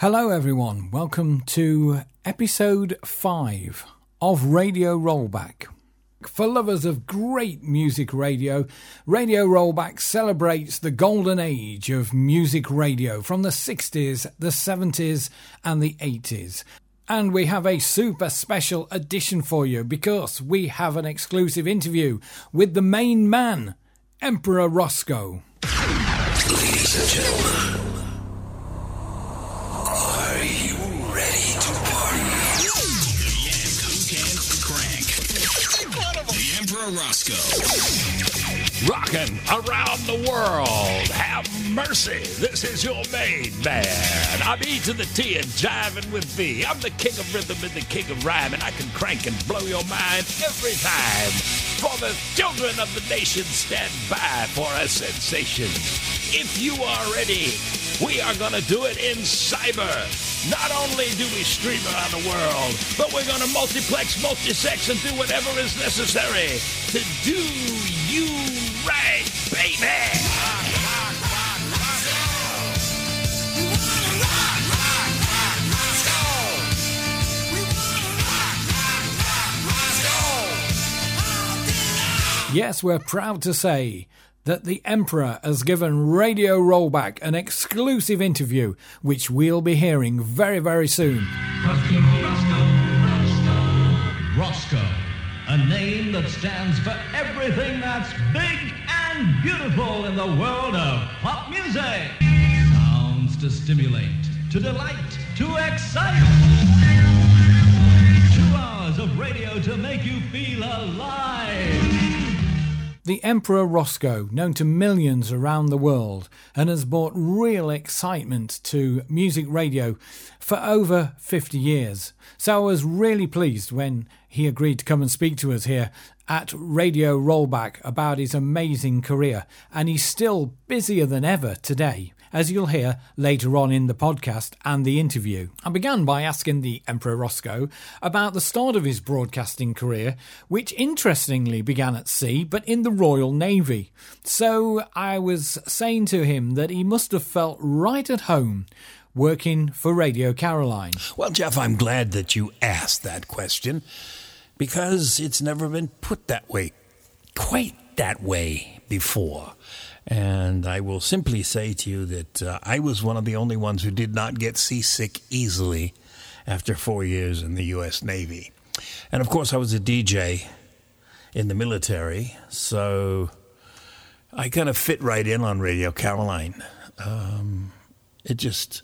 Hello, everyone. Welcome to episode 5 of Radio Rollback. For lovers of great music radio, Radio Rollback celebrates the golden age of music radio from the 60s, the 70s, and the 80s. And we have a super special edition for you because we have an exclusive interview with the main man, Emperor Rosko. Ladies and gentlemen, Rosko. Rocking around the world. Have mercy. This is your main man. I'm E to the T and jiving with thee. I'm the king of rhythm and the king of rhyme, and I can crank and blow your mind every time. For the children of the nation, stand by for a sensation. If you are ready, we are going to do it in cyber. Not only do we stream around the world, but we're going to multiplex, multisex, and do whatever is necessary to do you right, baby. Yes, we're proud to say that the Emperor has given Radio Rollback an exclusive interview, which we'll be hearing very, very soon. Rosko, a name that stands for everything that's big and beautiful in the world of pop music. Sounds to stimulate, to delight, to excite. Two hours of radio to make you feel alive. The Emperor Rosko, known to millions around the world, and has brought real excitement to music radio for over 50 years. So I was really pleased when he agreed to come and speak to us here at Radio Rollback about his amazing career, and he's still busier than ever today. As you'll hear later on in the podcast and the interview. I began by asking the Emperor Rosko about the start of his broadcasting career, which interestingly began at sea but in the Royal Navy. So I was saying to him that he must have felt right at home working for Radio Caroline. Well, Jeff, I'm glad that you asked that question because it's never been put that way, quite that way before. And I will simply say to you that uh, I was one of the only ones who did not get seasick easily after four years in the U.S. Navy. And of course, I was a DJ in the military, so I kind of fit right in on Radio Caroline. Um, it just,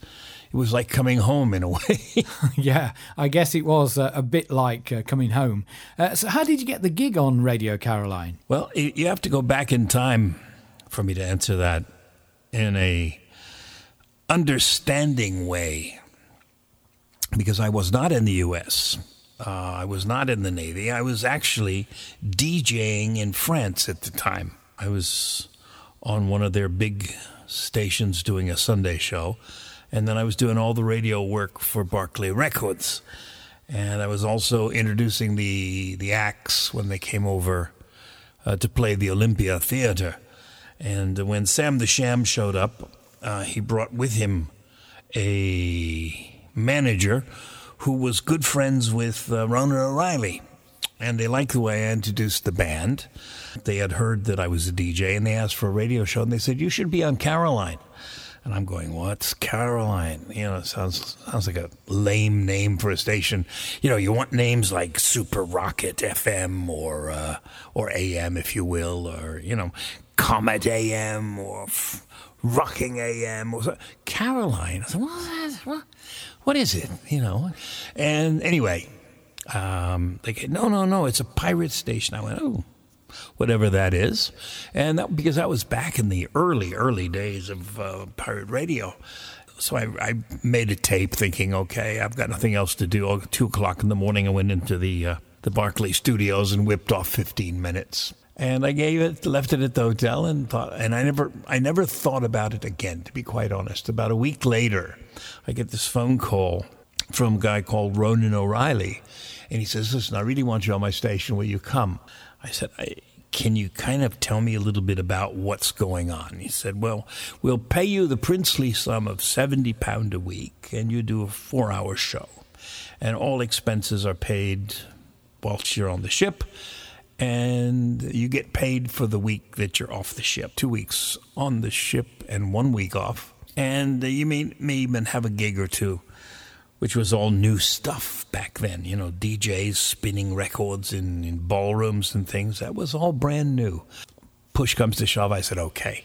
it was like coming home in a way. yeah, I guess it was uh, a bit like uh, coming home. Uh, so, how did you get the gig on Radio Caroline? Well, you have to go back in time for me to answer that in a understanding way because I was not in the U.S. Uh, I was not in the Navy. I was actually DJing in France at the time. I was on one of their big stations doing a Sunday show, and then I was doing all the radio work for Barclay Records. And I was also introducing the the acts when they came over uh, to play the Olympia Theater. And when Sam the Sham showed up, uh, he brought with him a manager who was good friends with uh, Ronan O'Rahilly. And they liked the way I introduced the band. They had heard that I was a DJ and they asked for a radio show and they said, You should be on Caroline. And I'm going, What's Caroline? You know, sounds, sounds like a lame name for a station. You know, you want names like Super Rocket FM or, uh, or AM, if you will, or, you know, Comet AM or f- Rocking AM or so. Caroline. I said, what? what? What is it? You know? And anyway, um, they go, no, no, no, it's a pirate station. I went, oh, whatever that is. And that because that was back in the early, early days of uh, pirate radio. So I, I made a tape thinking, okay, I've got nothing else to do. Oh, Two o'clock in the morning, I went into the, uh, the Barclay studios and whipped off 15 minutes. And I gave it, left it at the hotel, and thought, and I never, I never thought about it again. To be quite honest, about a week later, I get this phone call from a guy called Ronan O'Rahilly, and he says, "Listen, I really want you on my station. Will you come?" I said, "I can you kind of tell me a little bit about what's going on? He said, Well, we'll pay you the princely sum of 70 pound a week and you do a four hour show. And all expenses are paid whilst you're on the ship. And you get paid for the week that you're off the ship. Two weeks on the ship and one week off. And you may, may even have a gig or two which was all new stuff back then. You know, DJs spinning records in, in ballrooms and things. That was all brand new. Push comes to shove, I said, okay.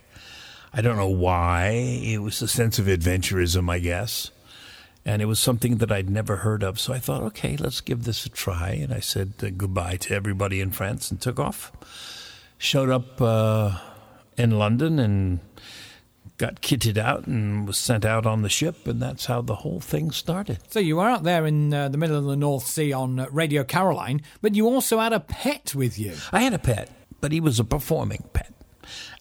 I don't know why. It was a sense of adventurism, I guess. And it was something that I'd never heard of. So I thought, okay, let's give this a try. And I said uh, goodbye to everybody in France and took off. Showed up uh, in London and got kitted out and was sent out on the ship, and that's how the whole thing started. So you were out there in uh, the middle of the North Sea on uh, Radio Caroline, but you also had a pet with you. I had a pet, but he was a performing pet,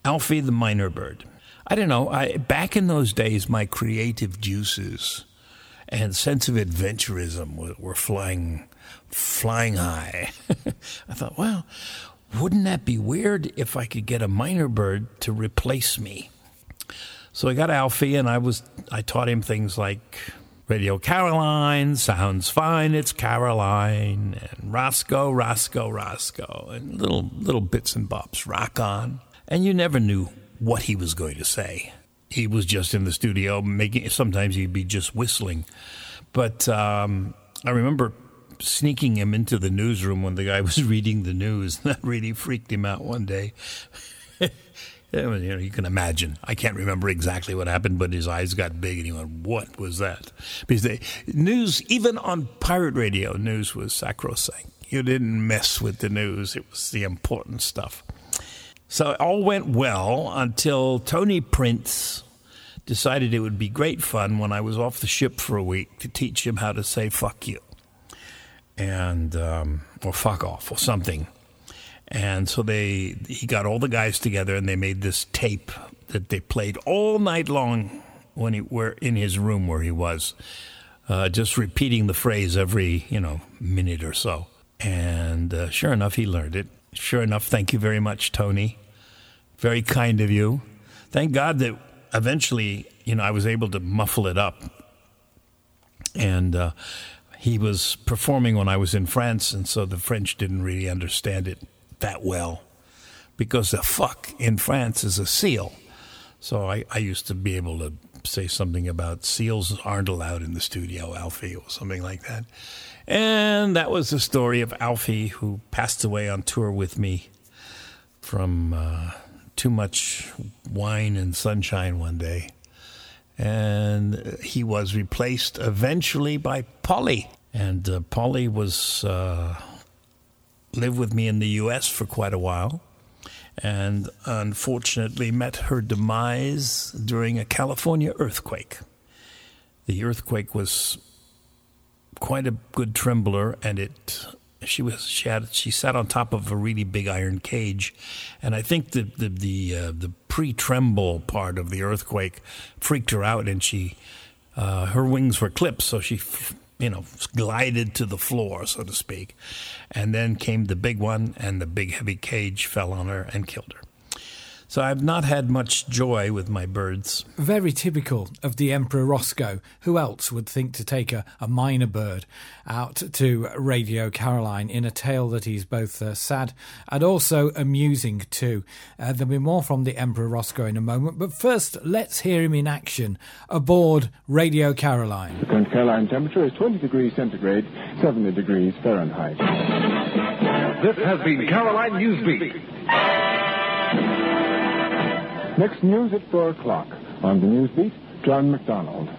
Alfie the myna bird. I don't know. I back in those days, my creative juices and sense of adventurism were, were flying, flying high. I thought, well, wouldn't that be weird if I could get a myna bird to replace me? So I got Alfie, and I was I taught him things like Radio Caroline, sounds fine, it's Caroline, and Rosko, Rosko, Rosko, and little little bits and bobs, rock on. And you never knew what he was going to say. He was just in the studio making. Sometimes he'd be just whistling, but um, I remember sneaking him into the newsroom when the guy was reading the news. That really freaked him out one day. You know, you can imagine. I can't remember exactly what happened, but his eyes got big and he went, What was that? Because the news, even on pirate radio, news was sacrosanct. You didn't mess with the news, it was the important stuff. So it all went well until Tony Prince decided it would be great fun when I was off the ship for a week to teach him how to say fuck you and um, or fuck off or something. And so they he got all the guys together and they made this tape that they played all night long when he were in his room where he was, uh, just repeating the phrase every you know minute or so. And uh, sure enough, he learned it. Sure enough, thank you very much, Tony. Very kind of you. Thank God that eventually, you know, I was able to muffle it up. And uh, he was performing when I was in France, and so the French didn't really understand it that well because the fuck in France is a seal. So I, I used to be able to say something about seals aren't allowed in the studio, Alfie, or something like that. And that was the story of Alfie, who passed away on tour with me from uh, too much wine and sunshine one day. And he was replaced eventually by Polly. And uh, Polly was uh, lived with me in the U.S. for quite a while, and unfortunately met her demise during a California earthquake. The earthquake was quite a good trembler, and it she was she had she sat on top of a really big iron cage, and I think the the the, uh, the pre tremble part of the earthquake freaked her out, and she uh, her wings were clipped, so she you know, glided to the floor, so to speak. And then came the big one, and the big heavy cage fell on her and killed her. So I've not had much joy with my birds. Very typical of the Emperor Rosko. Who else would think to take a, a myna bird out to Radio Caroline in a tale that is both uh, sad and also amusing too? Uh, there'll be more from the Emperor Rosko in a moment, but first let's hear him in action aboard Radio Caroline. The current Caroline temperature is 20 degrees centigrade, 70 degrees Fahrenheit. This has been Caroline Newsbeat. Next news at 4 o'clock. On the Newsbeat, John McDonald.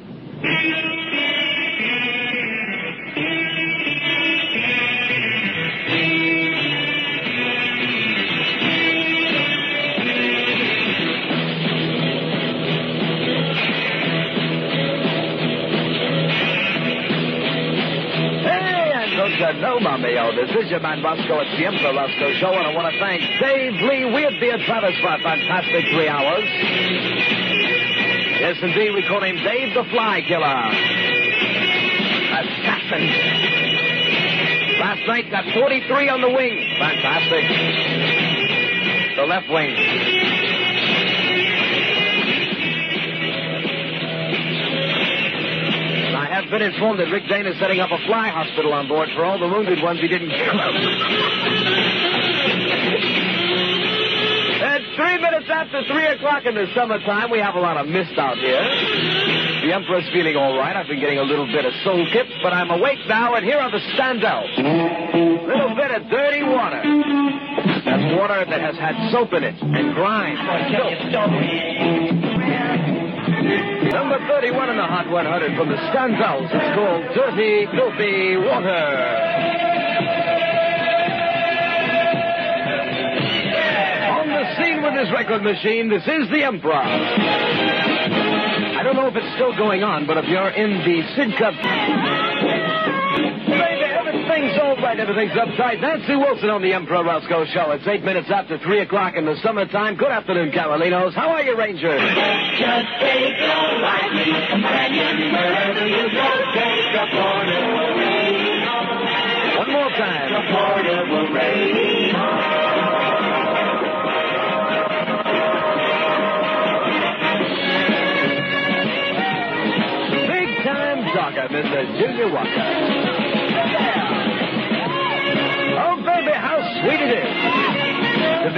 Know, Mamio, this is your man Rosko at the Emperor Rosko Show, and I want to thank Dave Lee Weirdbeard Travis for a fantastic three hours. Yes, indeed, we call him Dave the Fly Killer. Assassin. Last night got 43 on the wing. Fantastic. the left wing. Been informed that Rick Dane is setting up a fly hospital on board for all the wounded ones he didn't kill. it's three minutes after three o'clock in the summertime, we have a lot of mist out here. The Emperor's feeling all right. I've been getting a little bit of soul kip, but I'm awake now, and here are the Standells. A little bit of dirty water. That's water that has had soap in it and grime. Number 31 in the Hot 100 from the Standells It's called Dirty, Filthy Water. On the scene with his record machine, this is the Emperor. I don't know if it's still going on, but if you're in the Sidcup. Baby, everything's all right, everything's uptight. Nancy Wilson on the Emperor Rosko Show. It's eight minutes after three o'clock in the summertime. Good afternoon, Carolinos. How are you, Rangers? Just take a lively companion wherever you go. Take a portable radio. One more time. A portable radio. Big time talker, Mr. Junior Walker.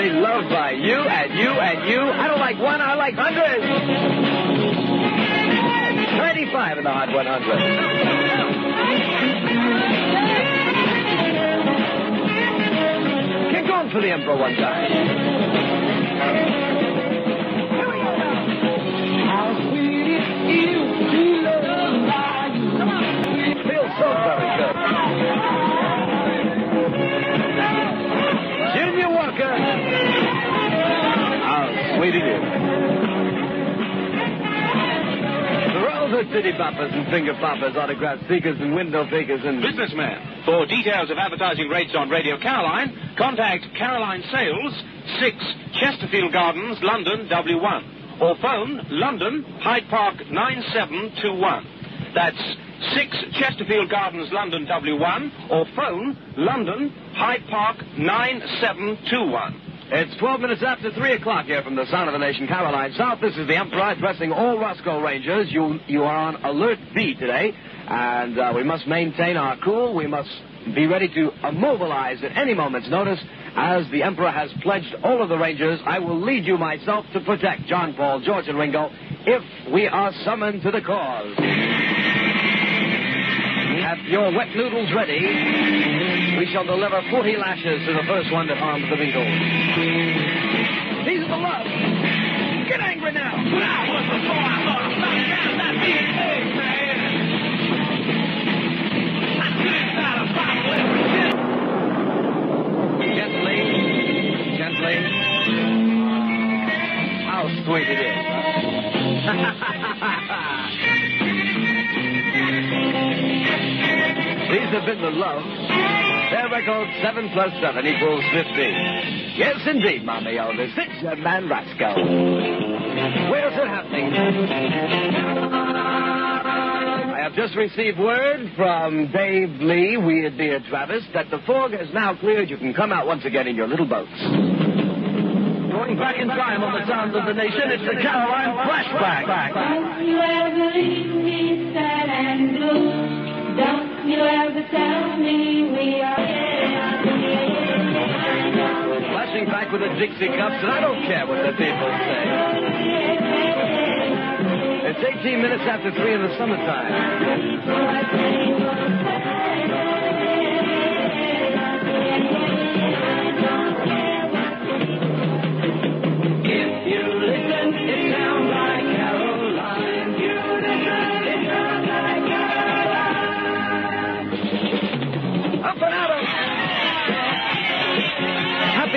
Be loved by you and you and you. I don't like one, I like hundreds. 95 in the Hot 100. Kick on for the Emperor one time. Sweet it. For city poppers and finger poppers, autograph seekers and window fakers and... Businessman. For details of advertising rates on Radio Caroline, contact Caroline Sales, 6 Chesterfield Gardens, London, W1. Or phone London, Hyde Park 9721. That's 6 Chesterfield Gardens, London, W1. Or phone London, Hyde Park 9721. It's 12 minutes after 3 o'clock here from the Sound of the Nation, Caroline South. This is the Emperor addressing all Rosko Rangers. You, you are on alert B today, and uh, we must maintain our cool. We must be ready to immobilize at any moment's notice. As the Emperor has pledged all of the Rangers, I will lead you myself to protect John Paul, George, and Ringo if we are summoned to the cause. Have your wet noodles ready. We shall deliver 40 lashes to the first one that harms the Beatles. These are the love. Get angry now. When I was boy, I thought that man. I sit inside a bottle every day. Gently, gently. How sweet it is. These have been the loves. Their record 7 plus 7 equals 15. Yes, indeed, Mommy Elvis. It's your man Rascal. Where's it happening? I have just received word from Dave Lee, Weird Beard Travis, that the fog has now cleared. You can come out once again in your little boats. Going back in time on the sounds of the nation, it's the Caroline Flashback. Don't you ever leave sad and blue. You tell me we are Flashing back with the Dixie Cups, and I don't care what the people say. It's 18 minutes after 3 in the summertime.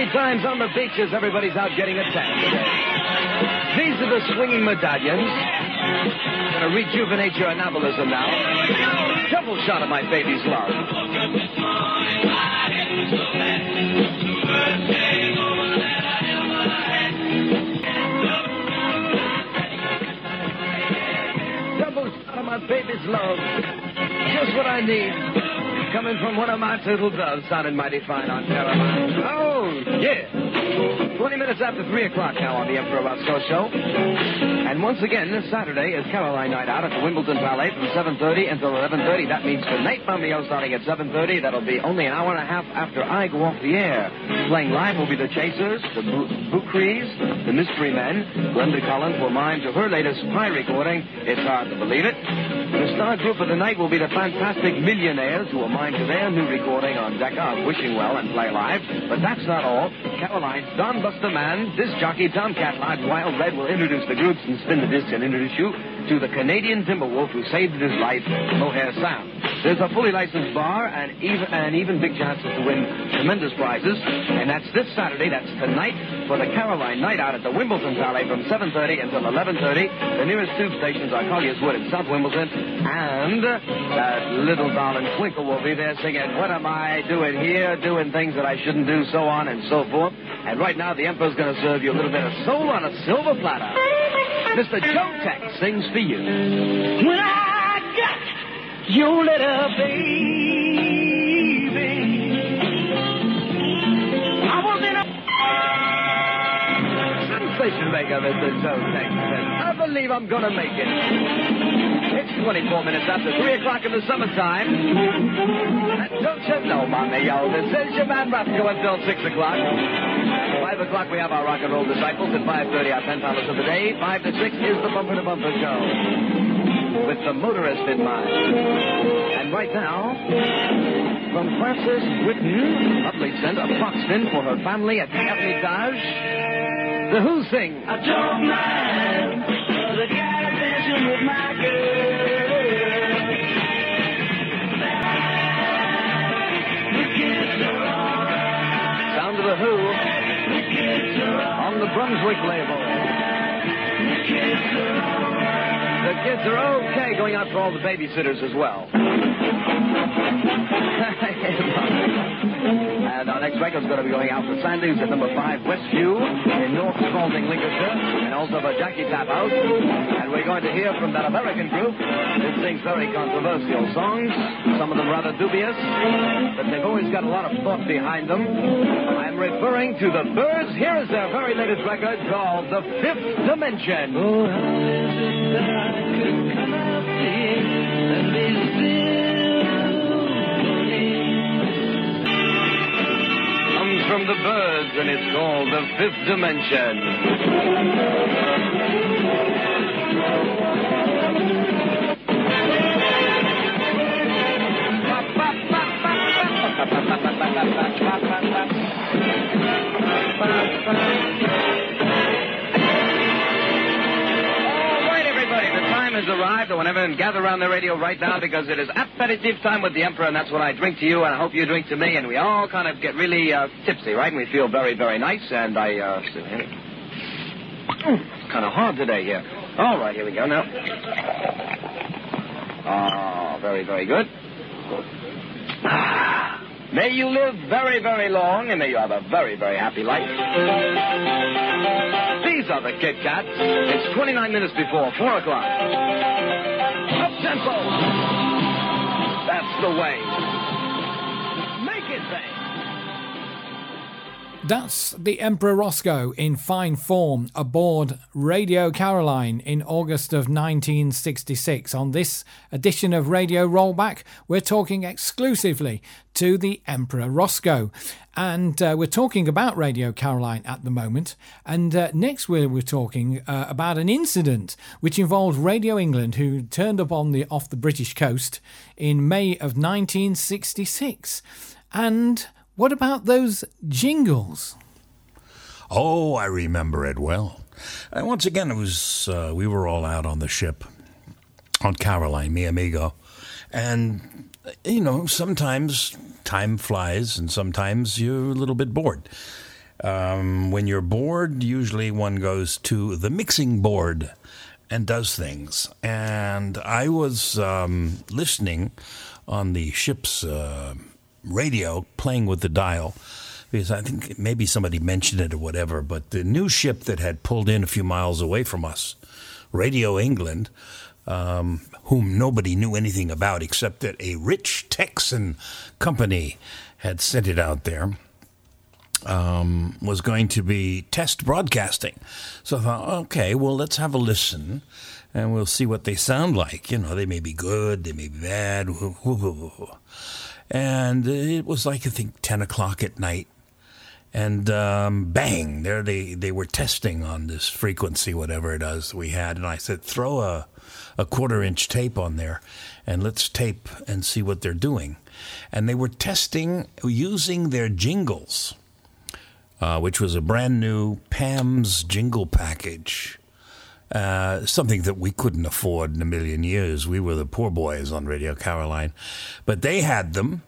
Happy times on the beaches. Everybody's out getting a tan today. These are the swinging medallions. Gonna rejuvenate your anabolism now. Double shot of my baby's love. Double shot of my baby's love. Just what I need. Coming from one of my turtle doves, sounding mighty fine on Caroline. Oh, yeah. 20 minutes after 3 o'clock now on the Emperor Rosko Show. And once again, this Saturday is Caroline Night Out at the Wimbledon Palais from 7.30 until 11.30. That means tonight, Romeo, starting at 7.30. That'll be only an hour and a half after I go off the air. Playing live will be the Chasers, the Boukries, the Mystery Men. Glenda Collins will mime to her latest Pye recording. It's hard to believe it. The star group of the night will be the Fantastic Millionaires, who will mime to their new recording on Decca Wishing Well and Play Live. But that's not all. Caroline's Don Buster Man, this jockey Tom Catlard, Wild Red will introduce the groups and spin the disc and introduce you to the Canadian Timberwolf who saved his life, Mohair Sound. There's a fully licensed bar and even, and even big chances to win tremendous prizes. And that's this Saturday, that's tonight, for the Caroline Night Out at the Wimbledon Palais from 7.30 until 11.30. The nearest tube stations are Collier's Wood in South Wimbledon. And uh, that little darling Twinkle will be there singing, What am I doing here? Doing things that I shouldn't do, so on and so forth. And right now, the Emperor's going to serve you a little bit of soul on a silver platter. Mr. Joe Tex sings for you. Your letter, baby, I was in a Mr. I believe I'm to make it. It's 24 minutes after 3 o'clock in the summertime. And don't you know, Mommy, yo, this is your man Rosko until 6 o'clock. 5 o'clock we have our rock and roll disciples. At 5.30 our 10 dollars of the day. 5 to 6 is the Bumper to Bumper show. With the motorist in mind. And right now, from Frances Whitten, lovely sent a Foxton for her family at the Hermitage. The Who sing. I don't mind the guy dancing with my girl. Sound of the Who on the Brunswick label. The kids are okay going out for all the babysitters as well. and our next record's going to be going out for Sandys at number 5 Westview in North Spalding, Lincolnshire, and also for Jackie Tap House. And we're going to hear from that American group that sings very controversial songs, some of them rather dubious, but they've always got a lot of thought behind them. I'm referring to the Byrds. Here is their very latest record called The Fifth Dimension. Oh, from the Byrds, and it's called The Fifth Dimension. has arrived. I want everyone to gather around the radio right now because it is aperitif time with the Emperor, and that's what I drink to you, and I hope you drink to me, and we all kind of get really uh, tipsy, right? And we feel very, very nice, and I, uh, still here. It's kind of hard today here. All right, here we go now. Oh, very, very good. Ah. May you live very, very long, and may you have a very, very happy life. The Kit Kats. It's 29 minutes before 4 o'clock. Up tempo. That's the way. That's the Emperor Rosko in fine form aboard Radio Caroline in August of 1966. On this edition of Radio Rollback, we're talking exclusively to the Emperor Rosko. And uh, we're talking about Radio Caroline at the moment. And uh, next, we're, we're talking uh, about an incident which involved Radio England, who turned up on the off the British coast in May of 1966. And what about those jingles? Oh, I remember it well. And once again, it was uh, we were all out on the ship on Caroline, mi amigo, and you know sometimes time flies, and sometimes you're a little bit bored. Um, when you're bored, usually one goes to the mixing board and does things. And I was um, listening on the ship's uh, radio, playing with the dial, because I think maybe somebody mentioned it or whatever. But the new ship that had pulled in a few miles away from us, Radio England, um, whom nobody knew anything about except that a rich Texan company had sent it out there. um, was going to be test broadcasting. So I thought, okay, well, let's have a listen and we'll see what they sound like. You know, they may be good, they may be bad. And it was like, I think, 10 o'clock at night. And um, bang, there they, they were testing on this frequency, whatever it is we had. And I said, throw a, a quarter inch tape on there and let's tape and see what they're doing. And they were testing using their jingles, uh, which was a brand new PAMS jingle package. Uh, something that we couldn't afford in a million years. We were the poor boys on Radio Caroline. But they had them,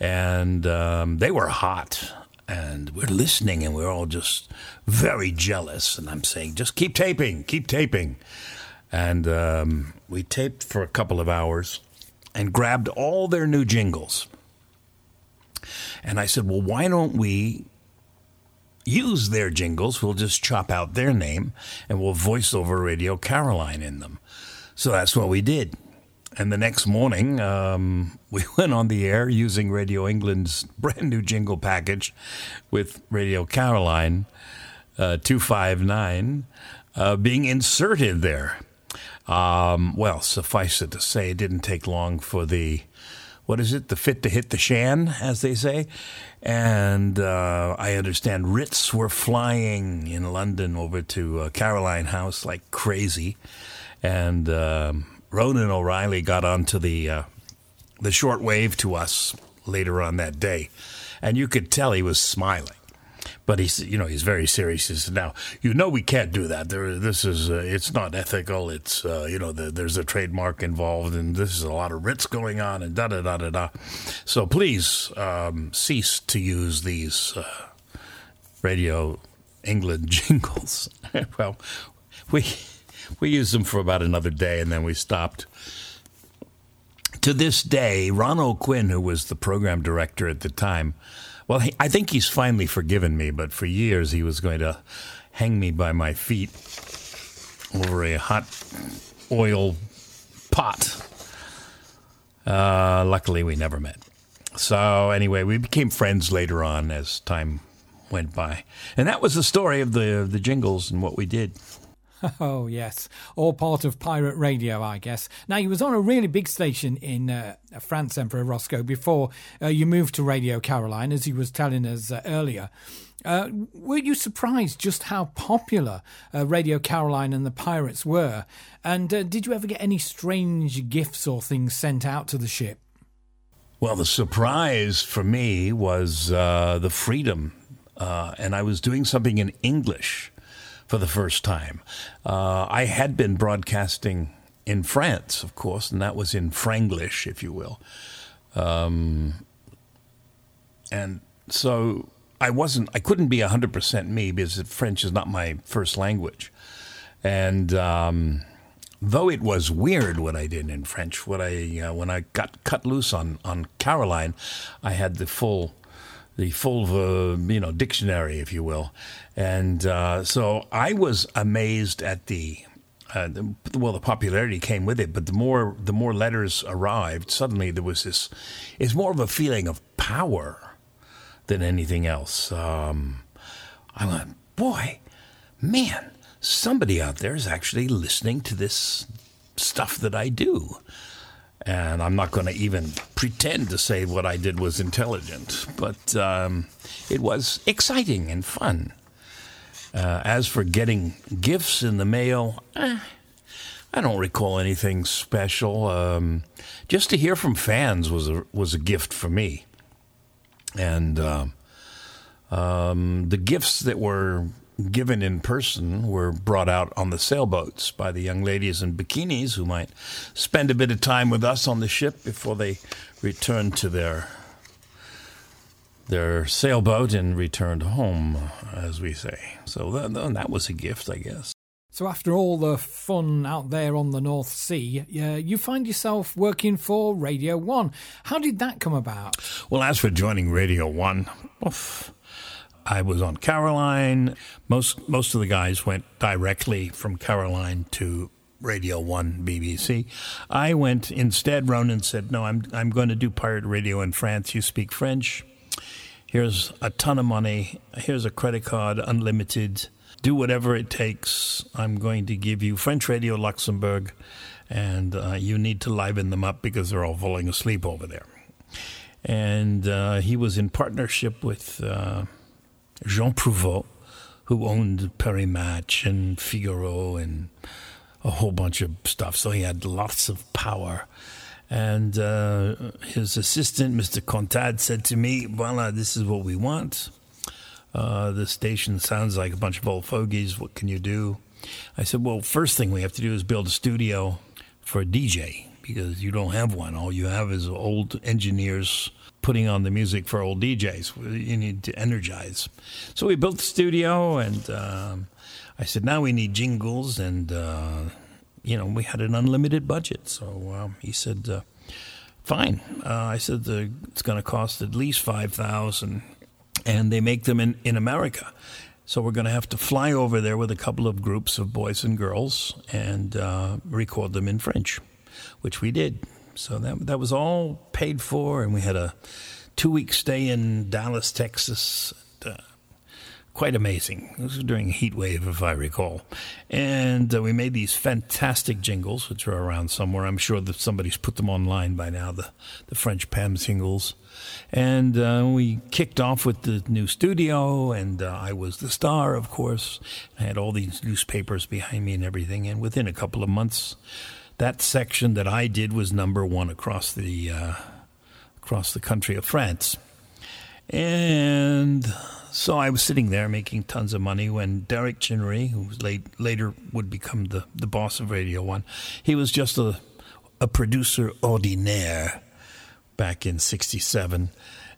and um, they were hot. And we're listening, and we're all just very jealous. And I'm saying, just keep taping, keep taping. And um, we taped for a couple of hours and grabbed all their new jingles. And I said, well, why don't we use their jingles? We'll just chop out their name and we'll voice over Radio Caroline in them. So that's what we did. And the next morning, um, we went on the air using Radio England's brand new jingle package with Radio Caroline uh, 259 uh, being inserted there. Um, well, suffice it to say, it didn't take long for the, what is it, the fit to hit the shan, as they say. And uh, I understand Ritz were flying in London over to uh, Caroline House like crazy. And um, Ronan O'Rahilly got onto the, uh, the short wave to us later on that day. And you could tell he was smiling but he's you know he's very serious. He said, "Now you know we can't do that. There, this is uh, it's not ethical. It's uh, you know the, there's a trademark involved, and this is a lot of writs going on, and da da da da da. So please um, cease to use these uh, Radio England jingles. well, we we used them for about another day, and then we stopped." To this day, Ron O'Quinn, who was the program director at the time, well, he, I think he's finally forgiven me, but for years he was going to hang me by my feet over a hot oil pot. Uh, luckily, we never met. So, anyway, we became friends later on as time went by. And that was the story of the, the jingles and what we did. Oh, yes. All part of pirate radio, I guess. Now, you was on a really big station in uh, France, Emperor Rosko, before uh, you moved to Radio Caroline, as he was telling us uh, earlier. Uh, were you surprised just how popular uh, Radio Caroline and the Pirates were? And uh, did you ever get any strange gifts or things sent out to the ship? Well, the surprise for me was the freedom. and I was doing something in English for the first time. Uh, I had been broadcasting in France, of course, and that was in Franglish, if you will. Um, and so I wasn't, I couldn't be 100% me because French is not my first language. And um, though it was weird what I did in French, what I uh, when I got cut loose on on Caroline, I had the full the full you know dictionary, if you will, and uh, so I was amazed at the, uh, the, well the popularity came with it, but the more the more letters arrived, suddenly there was this. It's more of a feeling of power than anything else. Um, I went, boy, man, somebody out there is actually listening to this stuff that I do. And I'm not going to even pretend to say what I did was intelligent, but um, it was exciting and fun. Uh, as for getting gifts in the mail, eh, I don't recall anything special. Um, just to hear from fans was a was a gift for me, and uh, um, the gifts that were given in person were brought out on the sailboats by the young ladies in bikinis who might spend a bit of time with us on the ship before they returned to their their sailboat and returned home, as we say. So that, that was a gift, I guess. So, after all the fun out there on the North Sea, uh, you find yourself working for Radio One. How did that come about? Well, as for joining Radio One, oof, I was on Caroline. Most most of the guys went directly from Caroline to Radio One BBC. I went instead. Ronan said, "No, I'm I'm going to do pirate radio in France. You speak French." Here's a ton of money. Here's a credit card, unlimited. Do whatever it takes. I'm going to give you French Radio Luxembourg, and uh, you need to liven them up because they're all falling asleep over there. And uh, he was in partnership with uh, Jean Prouvost, who owned Paris Match and Figaro and a whole bunch of stuff. So he had lots of power. And uh, his assistant, Mr. Contad, said to me, Voila, this is what we want. Uh, the station sounds like a bunch of old fogies. What can you do? I said, Well, first thing we have to do is build a studio for a DJ because you don't have one. All you have is old engineers putting on the music for old DJs. You need to energize. So we built the studio, and um, I said, Now we need jingles and. Uh, you know, we had an unlimited budget. So um, he said, uh, "Fine." Uh, I said, "It's going to cost at least five thousand, and they make them in in America." So we're going to have to fly over there with a couple of groups of boys and girls and uh, record them in French, which we did. So that that was all paid for, and we had a two week stay in Dallas, Texas. And, uh, quite amazing. This was during a heat wave, if I recall. And uh, we made these fantastic jingles, which are around somewhere. I'm sure that somebody's put them online by now, the, the French Pam singles. And uh, we kicked off with the new studio, and uh, I was the star, of course. I had all these newspapers behind me and everything. And within a couple of months, that section that I did was number one across the uh, across the country of France. And so I was sitting there making tons of money when Derek Chinnery, who late, later would become the, the boss of Radio One, he was just a, a producer ordinaire back in 67.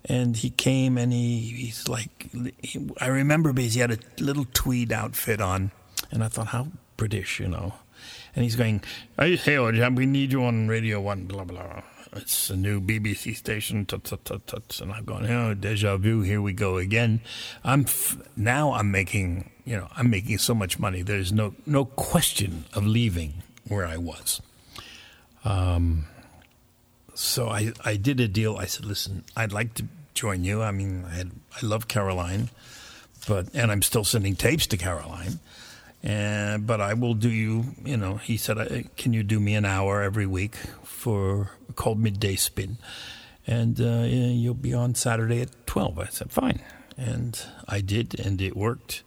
And he came and he, he's like, he, I remember because he had a little tweed outfit on. And I thought, how British, you know. And he's going, hey, we need you on Radio 1, blah, blah it's a new BBC station. Tut, tut, tut, tut. And I'm going, oh, deja vu. Here we go again. I'm f- now I'm making, you know, I'm making so much money. There's no no question of leaving where I was. Um, so I I did a deal. I said, listen, I'd like to join you. I mean, I had, I love Caroline, but and I'm still sending tapes to Caroline. And, but I will do you, you know, he said, can you do me an hour every week for called Midday Spin? And uh, you'll be on Saturday at 12. I said, fine. And I did, and it worked.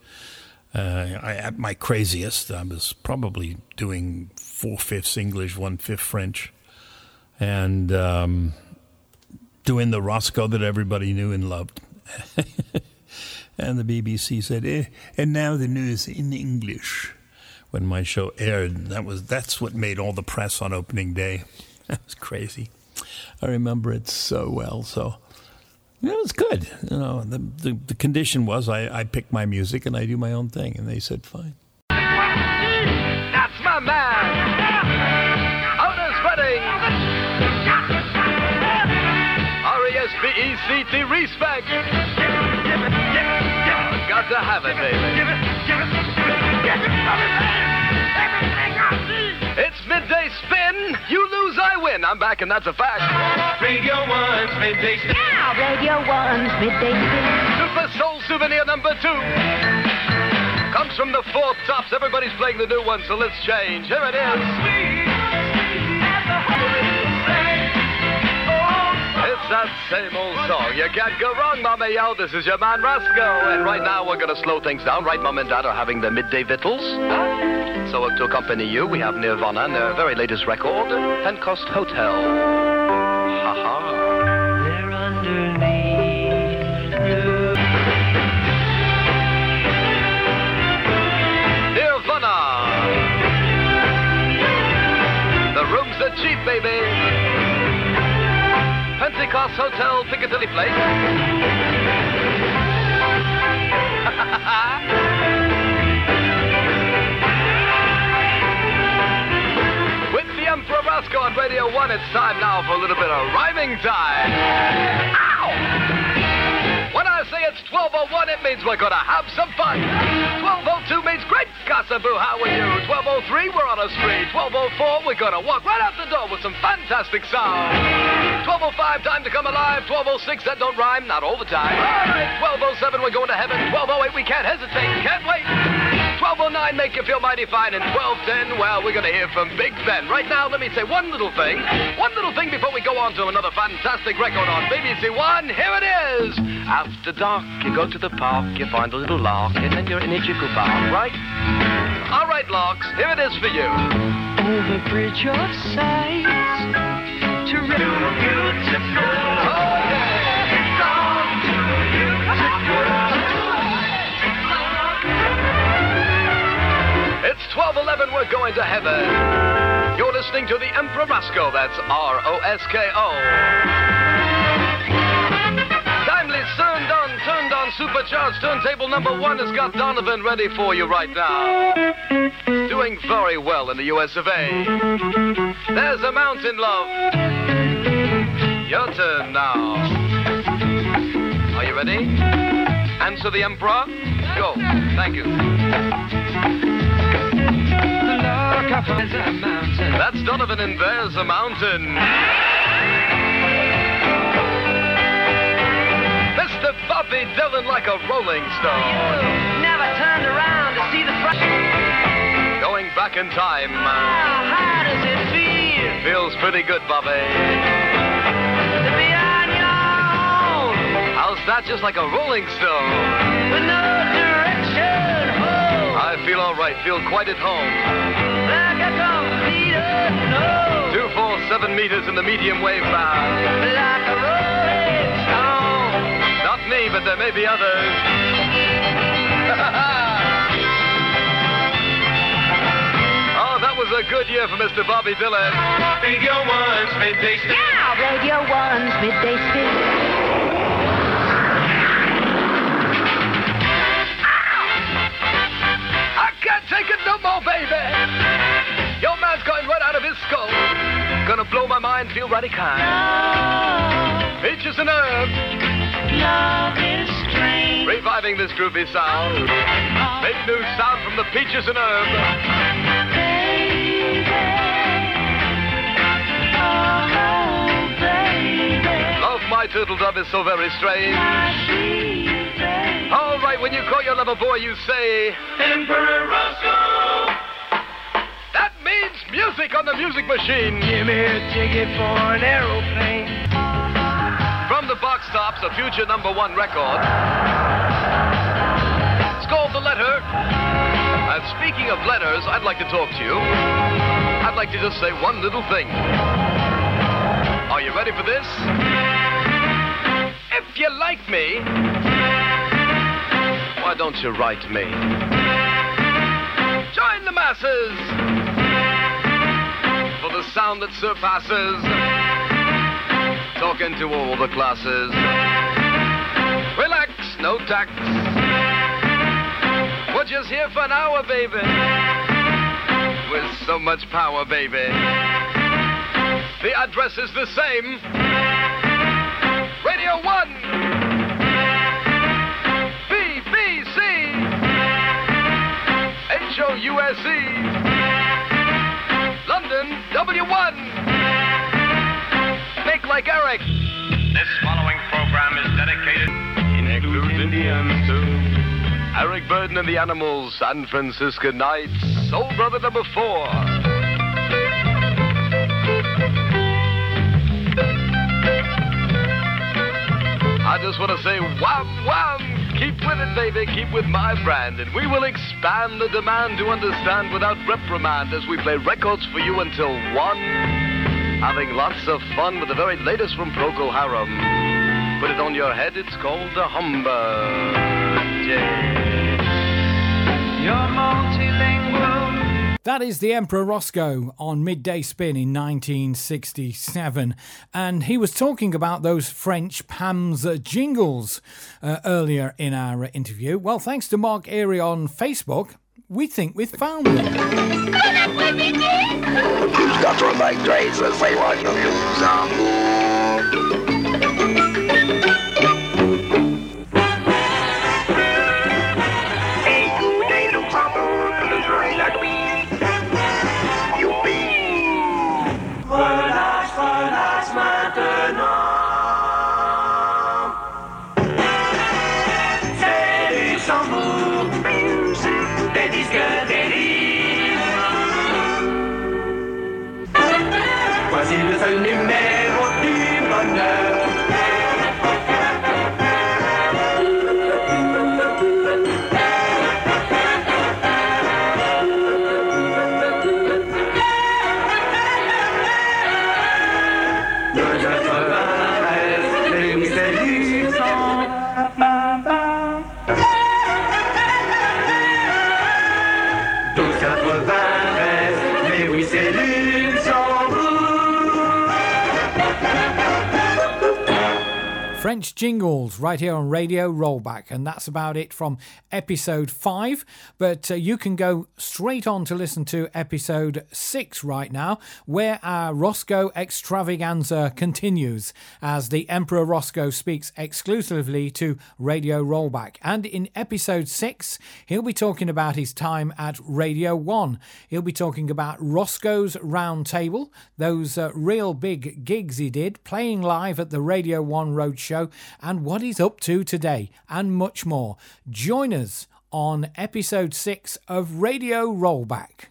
Uh, I, at my craziest, I was probably doing four fifths English, one fifth French, and um, doing the Rosko that everybody knew and loved. and the BBC said, eh, and now the news in English. When my show aired, that was that's what made all the press on opening day. That was crazy. I remember it so well. So it was good. You know, the, the, the condition was I, I pick my music and I do my own thing, and they said fine. That's my man. Otis Redding. R E S B E C T respect. Got to have it, baby. It's midday spin. You lose, I win. I'm back, and that's a fact. Radio One's midday spin. Yeah, Radio One's midday spin. Super Soul Souvenir number two comes from the Four Tops. Everybody's playing the new one, so let's change. Here it is. It's that same old song. You can't go wrong, Mama Yo. This is your man Rosko. And right now we're going to slow things down. Right, Mom and Dad are having their midday victuals. So to accompany you, we have Nirvana and their very latest record, Pentecost Hotel. Ha ha. They're underneath. Nirvana. The rooms are cheap, baby. Pentecost Hotel, Piccadilly Place. With the Emperor Rosko on Radio 1, it's time now for a little bit of rhyming time. It's 1201. It means we're gonna have some fun. 1202 means great gossipoo. How are you? 1203, we're on a spree. 1204, we're gonna walk right out the door with some fantastic sound. 1205, time to come alive. 1206, that don't rhyme, not all the time. All right, 1207, we're going to heaven. 1208, we can't hesitate, can't wait. 1209, make you feel mighty fine. And 1210, well, we're going to hear from Big Ben. Right now, let me say one little thing. One little thing before we go on to another fantastic record on BBC One. Here it is. After dark, you go to the park, you find a little lark, and then you're in a jiggle bark, right? All right, larks, here it is for you. Over bridge of sights to beautiful. Oh, It's 1211, we're going to heaven. You're listening to the Emperor Rosko, that's R-O-S-K-O. Turned on, turntable number one has got Donovan ready for you right now. Doing very well in the US of A. There's a mountain, love. Your turn now. Are you ready? Answer the Emperor. Go. Thank you. That's Donovan and there's a mountain. Mr. Bobby Dylan like a rolling stone. Never turned around to see the front. Going back in time. How does it feel Feels pretty good, Bobby. to be on your own How's that just like a rolling stone? with no direction home? I feel all right. Feel quite at home. Like a complete unknown. Two, four, seven meters in the medium wave band. Like a rolling me, but there may be others. oh, that was a good year for Mr. Bobby Dylan. Radio One's midday Yeah, Radio 1's Midday Spin. Ah! I can't take it no more, baby. Your man's going right out of his skull. Gonna blow my mind, feel right kind. Peaches and herbs. Love is strange. Reviving this groovy sound. Make new sound from the peaches and herb. Love my turtle dove is so very strange. All right, when you call your lover boy, you say, Emperor Rosko. that means music on the music machine. Give me a ticket for an aeroplane. The box tops, a future number one record. It's called The Letter. And speaking of letters, I'd like to talk to you. I'd like to just say one little thing. Are you ready for this? If you like me, why don't you write me? Join the masses for the sound that surpasses talking to all the classes. Relax, no tax. We're just here for an hour, baby. With so much power, baby. The address is the same. Radio 1. BBC. H-O-U-S-E. London, W1. Make like Eric. This following program is dedicated. Includes Indians too. Eric Burdon and the Animals, San Francisco Nights, Soul Brother number four. I just want to say, wham, wham! Keep with it, baby. Keep with my brand. And we will expand the demand to understand without reprimand as we play records for you until one. Having lots of fun with the very latest from Procol Harum. Put it on your head, it's called the Homburg. You're multilingual. That is the Emperor Rosko on Midday Spin in 1967. And he was talking about those French PAMS jingles uh, earlier in our interview. Well, thanks to Mark Erie on Facebook, we think we've found them. He's got to make traces, they want to use um. French right here on Radio Rollback, and that's about it from episode 5. But uh, you can go straight on to listen to episode 6 right now, where our Rosko extravaganza continues as the Emperor Rosko speaks exclusively to Radio Rollback. And in episode 6, he'll be talking about his time at Radio 1. He'll be talking about Rosko's Round Table, those uh, real big gigs he did, playing live at the Radio 1 Roadshow, and what he's up to today, and much more. Join us on episode 6 of Radio Rollback.